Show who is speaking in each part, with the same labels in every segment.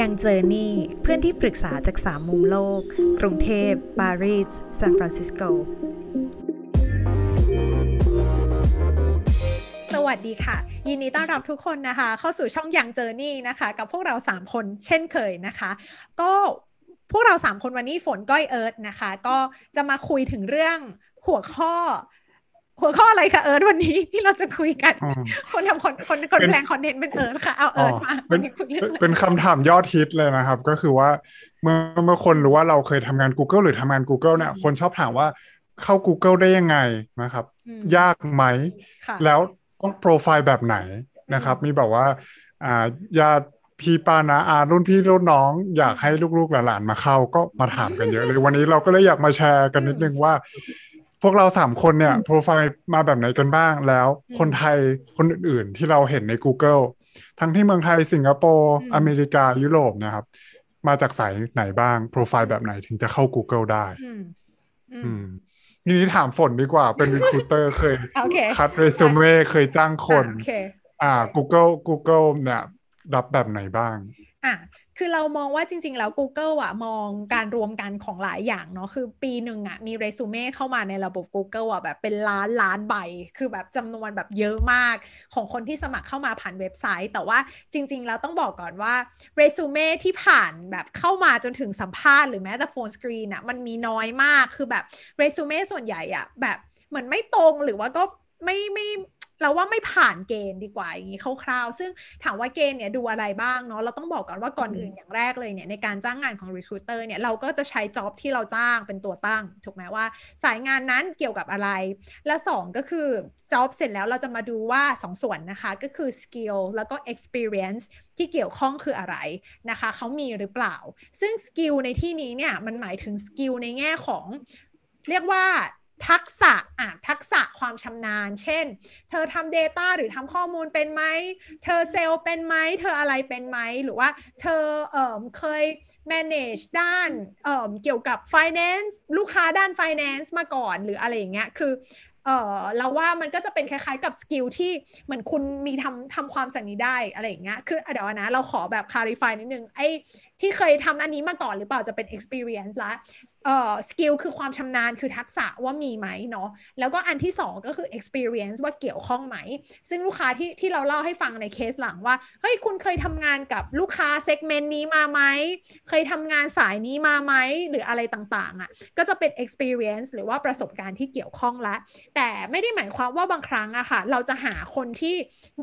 Speaker 1: ยังเจอนี่เพื่อนที่ปรึกษาจากสามมุมโลก กรุงเทพปารีสซานฟรานซิสโก สวัสดีค่ะ ยินดีต้อนรับทุกคนนะคะ เข้าสู่ช่องยังเจอนี่นะคะ กับพวกเรา 3 คนเช่นเคยนะคะ ก็พวกเรา 3 คนวันนี้ฝนก้อยเอิร์ธนะคะ ก็จะมาคุยถึงเรื่องหัวข้อ หัวข้ออะไรคะเอิร์ธวันนี้ที่เราจะคุยกัน
Speaker 2: อืม
Speaker 1: คนทำคนคนคนแปลงคอนเทนต์เป็นเอิร์ธค่ะเอาเอิร์ธมา
Speaker 2: เป็น
Speaker 1: วันนี้คุยเรื่องอะไร
Speaker 2: เป็นคำถามยอดฮิตเลยนะครับ ก็คือว่าเมื่อเมื่อคนรู้ว่าเราเคยทำงาน Google หรือทำงาน Google เนี่ย
Speaker 1: อืม
Speaker 2: คนชอบถามว่าเข้า Google ได้ยังไงนะครับ
Speaker 1: อืม
Speaker 2: ยากไหม
Speaker 1: ค่ะ
Speaker 2: แล้วต้องโปรไฟล์แบบไหนนะครับ มีแบบว่าอ่าญาติพี่ป้านะอารุ่นพี่รุ่นน้อง อยากให้ลูกๆหลานๆมาเข้าก็มาถามกันเยอะเลย วันนี้เราก็เลยอยากมาแชร์กันนิดนึงว่า พวกเราสามคนเนี่ยโปรไฟล์มาแบบไหนกันบ้างแล้ว คนไทยคนอื่นๆ ที่เราเห็นใน Google ทั้งที่เมืองไทยสิงคโปร์
Speaker 1: อืม
Speaker 2: อเมริกายุโรปเนะครับ มาจากสายไหนบ้าง โปรไฟล์แบบไหนถึงจะเข้า Google ได้
Speaker 1: อืมอื
Speaker 2: อื
Speaker 1: ม
Speaker 2: มทีนี้ถามฝนดีกว่าเป็นรีคูเตอร์เคย
Speaker 1: โอเค
Speaker 2: คัดเรซูเม่เคยจ้างคน
Speaker 1: อะโอเค
Speaker 2: อ่า Google Google เนี่ยรับแบบไหนบ้าง
Speaker 1: อะ คือเรามองว่าจริง ๆ แล้ว Google อะมองการรวมกันของหลายอย่างเนาะคือปีหนึ่งอะมีเรซูเม่เข้ามาในระบบ Google อะแบบเป็นล้านล้านใบ คือแบบจำนวนแบบเยอะมากของคนที่สมัครเข้ามาผ่านเว็บไซต์ แต่ว่าจริง ๆ แล้วต้องบอกก่อนว่าเรซูเม่ที่ผ่านแบบเข้ามาจนถึงสัมภาษณ์หรือแม้แต่โฟนสกรีนอะมันมีน้อยมากคือแบบเรซูเม่ส่วนใหญ่อะแบบเหมือนไม่ตรงหรือว่าก็ไม่ไม่ เราว่าไม่ผ่านเกณฑ์ดีกว่าอย่างนี้คร่าวๆ ซึ่งถามว่าเกณฑ์เนี่ยดูอะไรบ้างเนาะเราต้องบอกก่อนว่าก่อนอื่นอย่างแรกเลยเนี่ยในการจ้างงานของ recruiter เนี่ยเราก็จะใช้ job ที่เราจ้างเป็นตัวตั้ง ถูกไหมว่า สายงานนั้นเกี่ยวกับอะไร และสองก็คือ job เสร็จแล้วเราจะมาดูว่าสองส่วนนะคะ ก็คือ skill แล้วก็ experience ที่เกี่ยวข้องคืออะไรนะคะ เขามีหรือเปล่า ซึ่ง skill ในที่นี้เนี่ยมันหมายถึง skill ในแง่ของเรียกว่า ทักษะอะทักษะความชำนาญ เช่น เธอทำ Data หรือทำข้อมูลเป็นไหม เธอเซลล์เป็นไหม เธออะไรเป็นไหม หรือว่าเธอเอ่อเคย manage ด้านเอ่อเกี่ยวกับ finance ลูกค้าด้าน finance มาก่อนหรืออะไรอย่างเงี้ย คือเออเราว่ามันก็จะเป็นคล้ายๆกับ skill ที่เหมือนคุณมีทำทำความสั่งนี้ได้อะไรอย่างเงี้ย คือเดี๋ยวนะเราขอแบบ clarify นิดนึงไอที่เคยทำอันนี้มาก่อนหรือเปล่าจะเป็น experience ละเอ่อ skill คือความชำนาญคือทักษะว่ามีไหมเนาะแล้วก็อันที่สองก็คือ experience ว่าเกี่ยวข้องไหม ซึ่งลูกค้าที่ที่เราเล่าให้ฟังในเคสหลังว่า เฮ้ย คุณเคยทำงานกับลูกค้า segment นี้มาไหม เคยทำงานสายนี้มาไหม หรืออะไรต่างๆอะ่ะก็จะเป็น experience หรือว่าประสบการณ์ที่เกี่ยวข้องละแต่ไม่ได้หมายความว่าบางครั้งอะค่ะ เราจะหาคนที่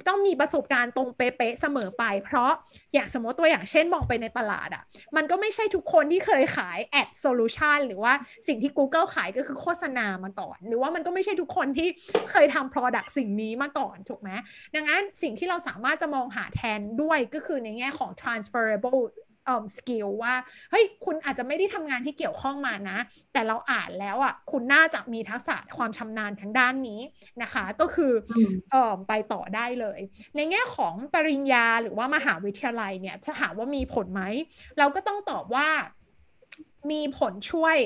Speaker 1: ต้องมีประสบการณ์ตรงเป๊ะๆเสมอไป เพราะอย่างสมมติตัวอย่างเช่นมองไปในตลาดอะมันก็ไม่ใช่ทุกคนที่เคยขาย ad solution หรือว่าสิ่งที่ Google ขายก็คือโฆษณามาก่อน หรือว่ามันก็ไม่ใช่ทุกคนที่เคยทำ Product สิ่งนี้มาก่อนถูกไหมดังนั้นสิ่งที่เราสามารถจะมองหาแทนด้วยก็คือในแง่ของ transferable เอ่อ skill ว่าเฮ้ยคุณอาจจะไม่ได้ทำงานที่เกี่ยวข้องมานะ แต่เราอ่านแล้วอะคุณน่าจะมีทักษะความชำนาญทางด้านนี้นะคะ ก็คืออเอ่อไปต่อได้เลย ในแง่ของปริญญาหรือว่ามหาวิทยาลัยเนี่ยถ้าถามว่ามีผลไหม เราก็ต้องตอบว่ามีผลช่วย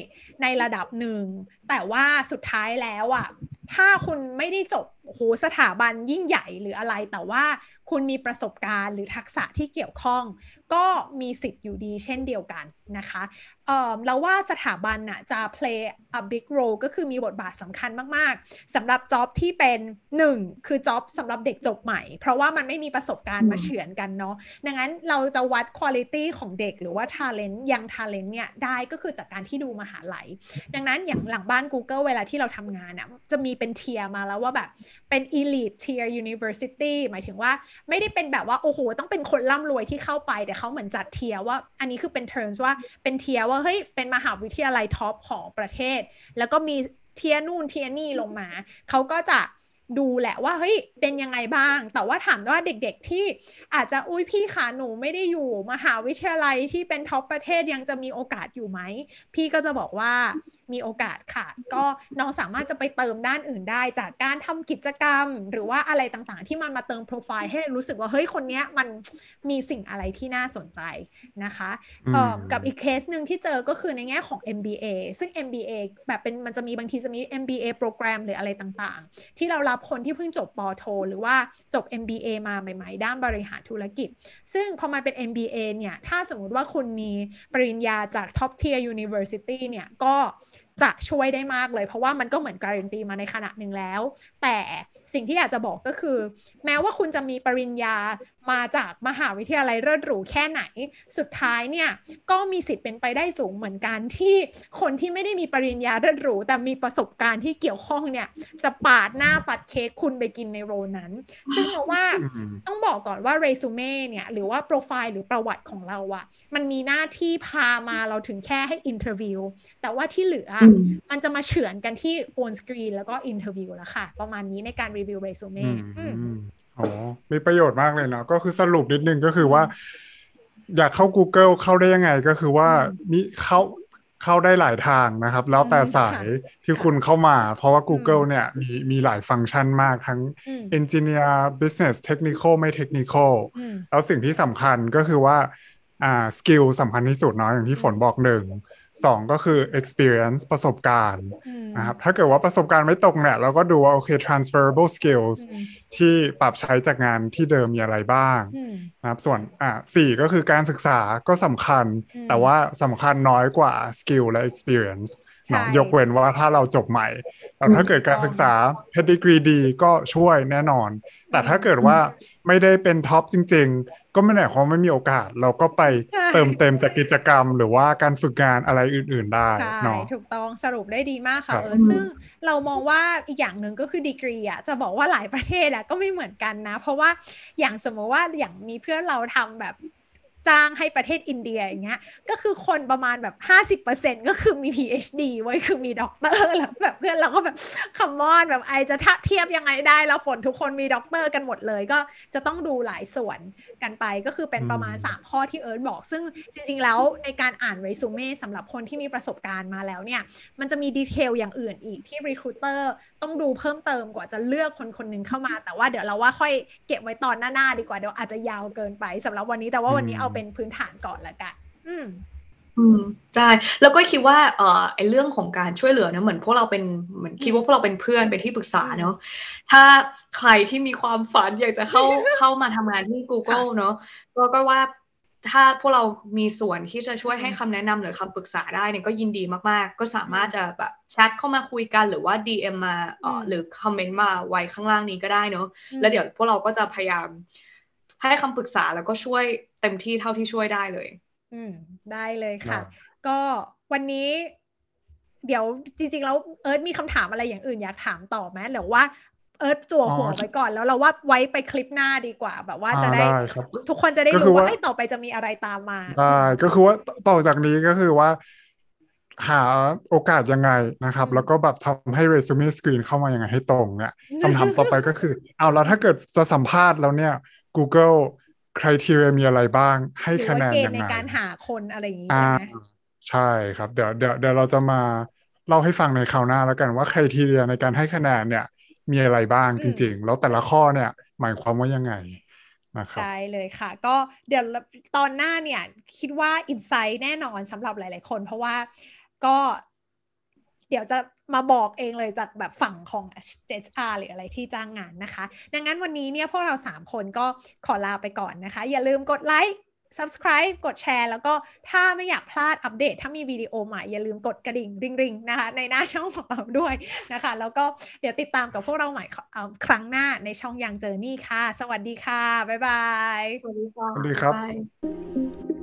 Speaker 1: ในระดับหนึ่ง แต่ว่าสุดท้ายแล้วอะ ถ้าคุณไม่ได้จบ โอ้โหสถาบันยิ่งใหญ่หรืออะไร แต่ว่าคุณมีประสบการณ์หรือทักษะที่เกี่ยวข้อง ก็มีสิทธิ์อยู่ดีเช่นเดียวกันนะคะเออเราว่าสถาบันน่ะจะ play a big role ก็คือมีบทบาทสำคัญมาก ๆสำหรับจ็อบที่เป็นหนึ่งคือจ็อบสำหรับเด็กจบใหม่ เพราะว่ามันไม่มีประสบการณ์มาเฉือนกันเนาะดังนั้นเราจะวัดคุณภาพของเด็กหรือว่า talent ยัง talent เนี่ยได้ก็คือจากการที่ดูมหาลัย ดังนั้นอย่างหลังบ้าน Google เวลาที่เราทำงานอะจะมีเป็น tier มาแล้วว่าแบบเป็น elite tier university หมายถึงว่าไม่ได้เป็นแบบว่า โอ้โห ต้องเป็นคนร่ำรวยที่เข้าไป แต่เขาเหมือนจัด tier ว่า อันนี้คือเป็น terms ว่าเป็น tier ว่าเฮ้ยเป็นมหาวิทยาลัย top ของประเทศ แล้วก็มีเทียนู่นเทียนี่ลงมา เขาก็จะดูแหละว่าเฮ้ยเป็นยังไงบ้าง แต่ว่าถามว่าเด็กๆที่อาจจะอุ้ยพี่ขาหนูไม่ได้อยู่มหาวิทยาลัยที่เป็น top ประเทศยังจะมีโอกาสอยู่ไหม พี่ก็จะบอกว่า มีโอกาสขาด ก็น้องสามารถจะไปเติมด้านอื่นได้ จากการทำกิจกรรม หรือว่าอะไรต่างๆ ที่มันมาเติมโปรไฟล์ให้รู้สึกว่าเฮ้ยคนนี้มันมีสิ่งอะไรที่น่าสนใจนะคะกับอีกเคสหนึ่งที่เจอก็คือในแง่ของ MBA ซึ่ง MBA แบบเป็นมันจะมีบางทีจะมี MBA โปรแกรมหรืออะไรต่างๆ ที่เรารับคนที่เพิ่งจบปโท หรือว่าจบ MBA มาใหม่ ๆ ด้านบริหารธุรกิจ ซึ่งพอมาเป็น MBA เนี่ย ถ้าสมมุติว่าคุณมีปริญญาจาก Top Tier University เนี่ย ก็ จะช่วยได้มากเลย เพราะว่ามันก็เหมือนการันตีมาในขณะหนึ่งแล้ว แต่สิ่งที่อยากจะบอกก็คือ แม้ว่าคุณจะมีปริญญามาจากมหาวิทยาลัยเลิศหรูแค่ไหน สุดท้ายเนี่ยก็มีสิทธิ์เป็นไปได้สูงเหมือนกันที่คนที่ไม่ได้มีปริญญาเลิศหรูแต่มีประสบการณ์ที่เกี่ยวข้องเนี่ยจะปาดหน้าปัดเค้กคุณไปกินในโรนั้น ซึ่งเพราะว่าต้องบอกก่อนว่าเรซูเม่เนี่ยหรือว่าโปรไฟล์หรือประวัติของเราอะมันมีหน้าที่พามาเราถึงแค่ให้ interview แต่ว่าที่เหลือมันจะมาเฉือนกันที่ phone screen แล้วก็ interview แล้วค่ะ ประมาณนี้ในการรีวิวเรซูเม่
Speaker 2: อ๋อมีประโยชน์มากเลยเนาะก็คือสรุปนิดนึงก็คือว่า อยากเข้า Google เข้าได้ยังไงก็คือว่ามีเข้าเข้าได้หลายทางนะครับ แล้วแต่สายที่คุณเข้ามา เพราะว่า Google เนี่ยมีมีหลายฟังก์ชันมากทั้ง Engineer Business Technical ไม่ Technical แล้วสิ่งที่สำคัญก็คือว่าอ่าสกิลสำคัญที่สุดเนาะอย่างที่ฝนบอกหนึ่ง สองก็คือ experience ประสบการณ์นะครับถ้าเกิดว่าประสบการณ์ไม่ตรงเนี่ยเราก็ดูว่าโอเค transferable skills ที่ปรับใช้จากงานที่เดิมมีอะไรบ้างนะครับส่วนอะสี่ก็คือการศึกษาก็สำคัญ แต่ว่าสำคัญน้อยกว่า skill และ experience เนาะ ยกเว้นว่าถ้าเราจบใหม่ แต่ถ้าเกิดการศึกษา pedigree ดีก็ช่วยแน่นอน แต่ถ้าเกิดว่าไม่ได้เป็น top จริง ๆ ก็ไม่ได้หมายความไม่มีโอกาส เราก็ไปเติมเต็มจากกิจกรรม หรือว่าการฝึกงานอะไรอื่น ๆ ได้เนาะ
Speaker 1: ถูกต้องสรุปได้ดีมากค่ะเออซึ่งเรามองว่าอีกอย่างหนึ่งก็คือดีกรีอะจะบอกว่าหลายประเทศอะก็ไม่เหมือนกันนะ เพราะว่าอย่างสมมติว่าอย่างมีเพื่อนเราทำแบบ จ้างในประเทศอินเดียอย่างเงี้ย ก็คือคนประมาณแบบ 50%ก็คือมี PhD ไว้คือมีด็อกเตอร์แล้วแบบเพื่อนเราก็แบบ come on แบบ I จะเทียบยังไงได้แล้วฝนทุกคนมีด็อกเตอร์กันหมดเลย ก็จะต้องดูหลายส่วนกันไปก็คือเป็นประมาณ 3 ข้อที่เอิร์ธบอก ซึ่งจริง ๆ แล้วในการอ่านเรซูเม่สำหรับคนที่มีประสบการณ์มาแล้วเนี่ย มันจะมี detail อย่างอื่นอีกที่ recruiterต้องดูเพิ่มเติมกว่าจะเลือกคนคนนึงเข้ามา แต่ว่าเดี๋ยวเราว่าค่อยเก็บไว้ตอนหน้าๆดีกว่าเดี๋ยวอาจจะยาวเกินไปสำหรับวันนี้แต่ว่าวันนี้เอาเป็นพื้นฐานก่อนละกัน อืม
Speaker 3: อืมใช่แล้วก็คิดว่าเอ่อไอเรื่องของการช่วยเหลือเนะเหมือนพวกเราเป็นเหมือนคิดว่าพวกเราเป็นเพื่อนเป็นที่ปรึกษาเนาะถ้าใครที่มีความฝันอยากจะเข้าเข้ามาทำงานที่ Google เนาะก็ก็ว่าถ้าพวกเรามีส่วนที่จะช่วยให้คำแนะนำหรือคำปรึกษาได้เนี่ยก็ยินดีมากๆ ก็สามารถจะแบบแชทเข้ามาคุยกันหรือว่า DM มาเอ่อหรือคอมเมนต์มาไว้ข้างล่างนี้ก็ได้เนาะแล้วเดี๋ยวพวกเราก็จะพยายาม ให้คำปรึกษาแล้วก็ช่วยเต็มที่เท่าที่ช่วยได้เลย
Speaker 1: อืมได้เลยค่ะ ก็วันนี้เดี๋ยวจริง ๆ แล้วเอิร์ธมีคำถามอะไรอย่างอื่นอยากถามต่อไหมหรือว่าเอิร์ธจั่วหัวไว้ก่อนแล้วเราว่าไว้ไปคลิปหน้าดีกว่า แบบว่าจะได้ ทุกคนจะได้รู้ว่าให้ต่อไปจะมีอะไรตามมา
Speaker 2: ได้ก็คือว่าต่อจากนี้ก็คือว่า หาโอกาสยังไงนะครับ แล้วก็แบบทำให้เรซูเม่สกรีนเข้ามายังไงให้ตรงเนี่ยคำถามต่อไปก็คือ เอาแล้วถ้าเกิดจะสัมภาษณ์แล้วเนี่ย Google ครทีเรียมีอะไรบ้าง ให้คะแนนยังไง
Speaker 1: ในการหาคนอะไรอย่างนี้ใช่ไหมใช่
Speaker 2: ครับเดี๋ยวเดี๋ยวเดี๋ยวเราจะมาเล่าให้ฟังในคราวหน้าแล้วกันว่าครทีเรียในการให้คะแนนเนี่ย มีอะไรบ้างจริง ๆ แล้วแต่ละข้อเนี่ย หมายความว่ายังไงนะครับใช่
Speaker 1: เลยค่ะ ก็เดี๋ยวตอนหน้าเนี่ย คิดว่าอินไซต์แน่นอนสำหรับหลาย ๆ คน เพราะว่าก็เดี๋ยวจะ มาบอกเองเลยจากแบบฝั่งของ HR หรืออะไรที่จ้างงานนะคะ ดังนั้นวันนี้เนี่ยพวกเรา 3 คนก็ขอลาไปก่อนนะคะ อย่าลืมกดไลค์ subscribe กดแชร์ แล้วก็ถ้าไม่อยากพลาดอัปเดต ถ้ามีวิดีโอใหม่ อย่าลืมกดกระดิ่งริงๆนะคะ ในหน้าช่องของเราด้วยนะคะ แล้วก็เดี๋ยวติดตามกับพวกเราใหม่ครั้งหน้าในช่องยังเจอนี่ค่ะ สวัสดีค่ะ บ๊ายบาย
Speaker 3: สวัสดีค่ะ
Speaker 2: สวัสดีครับ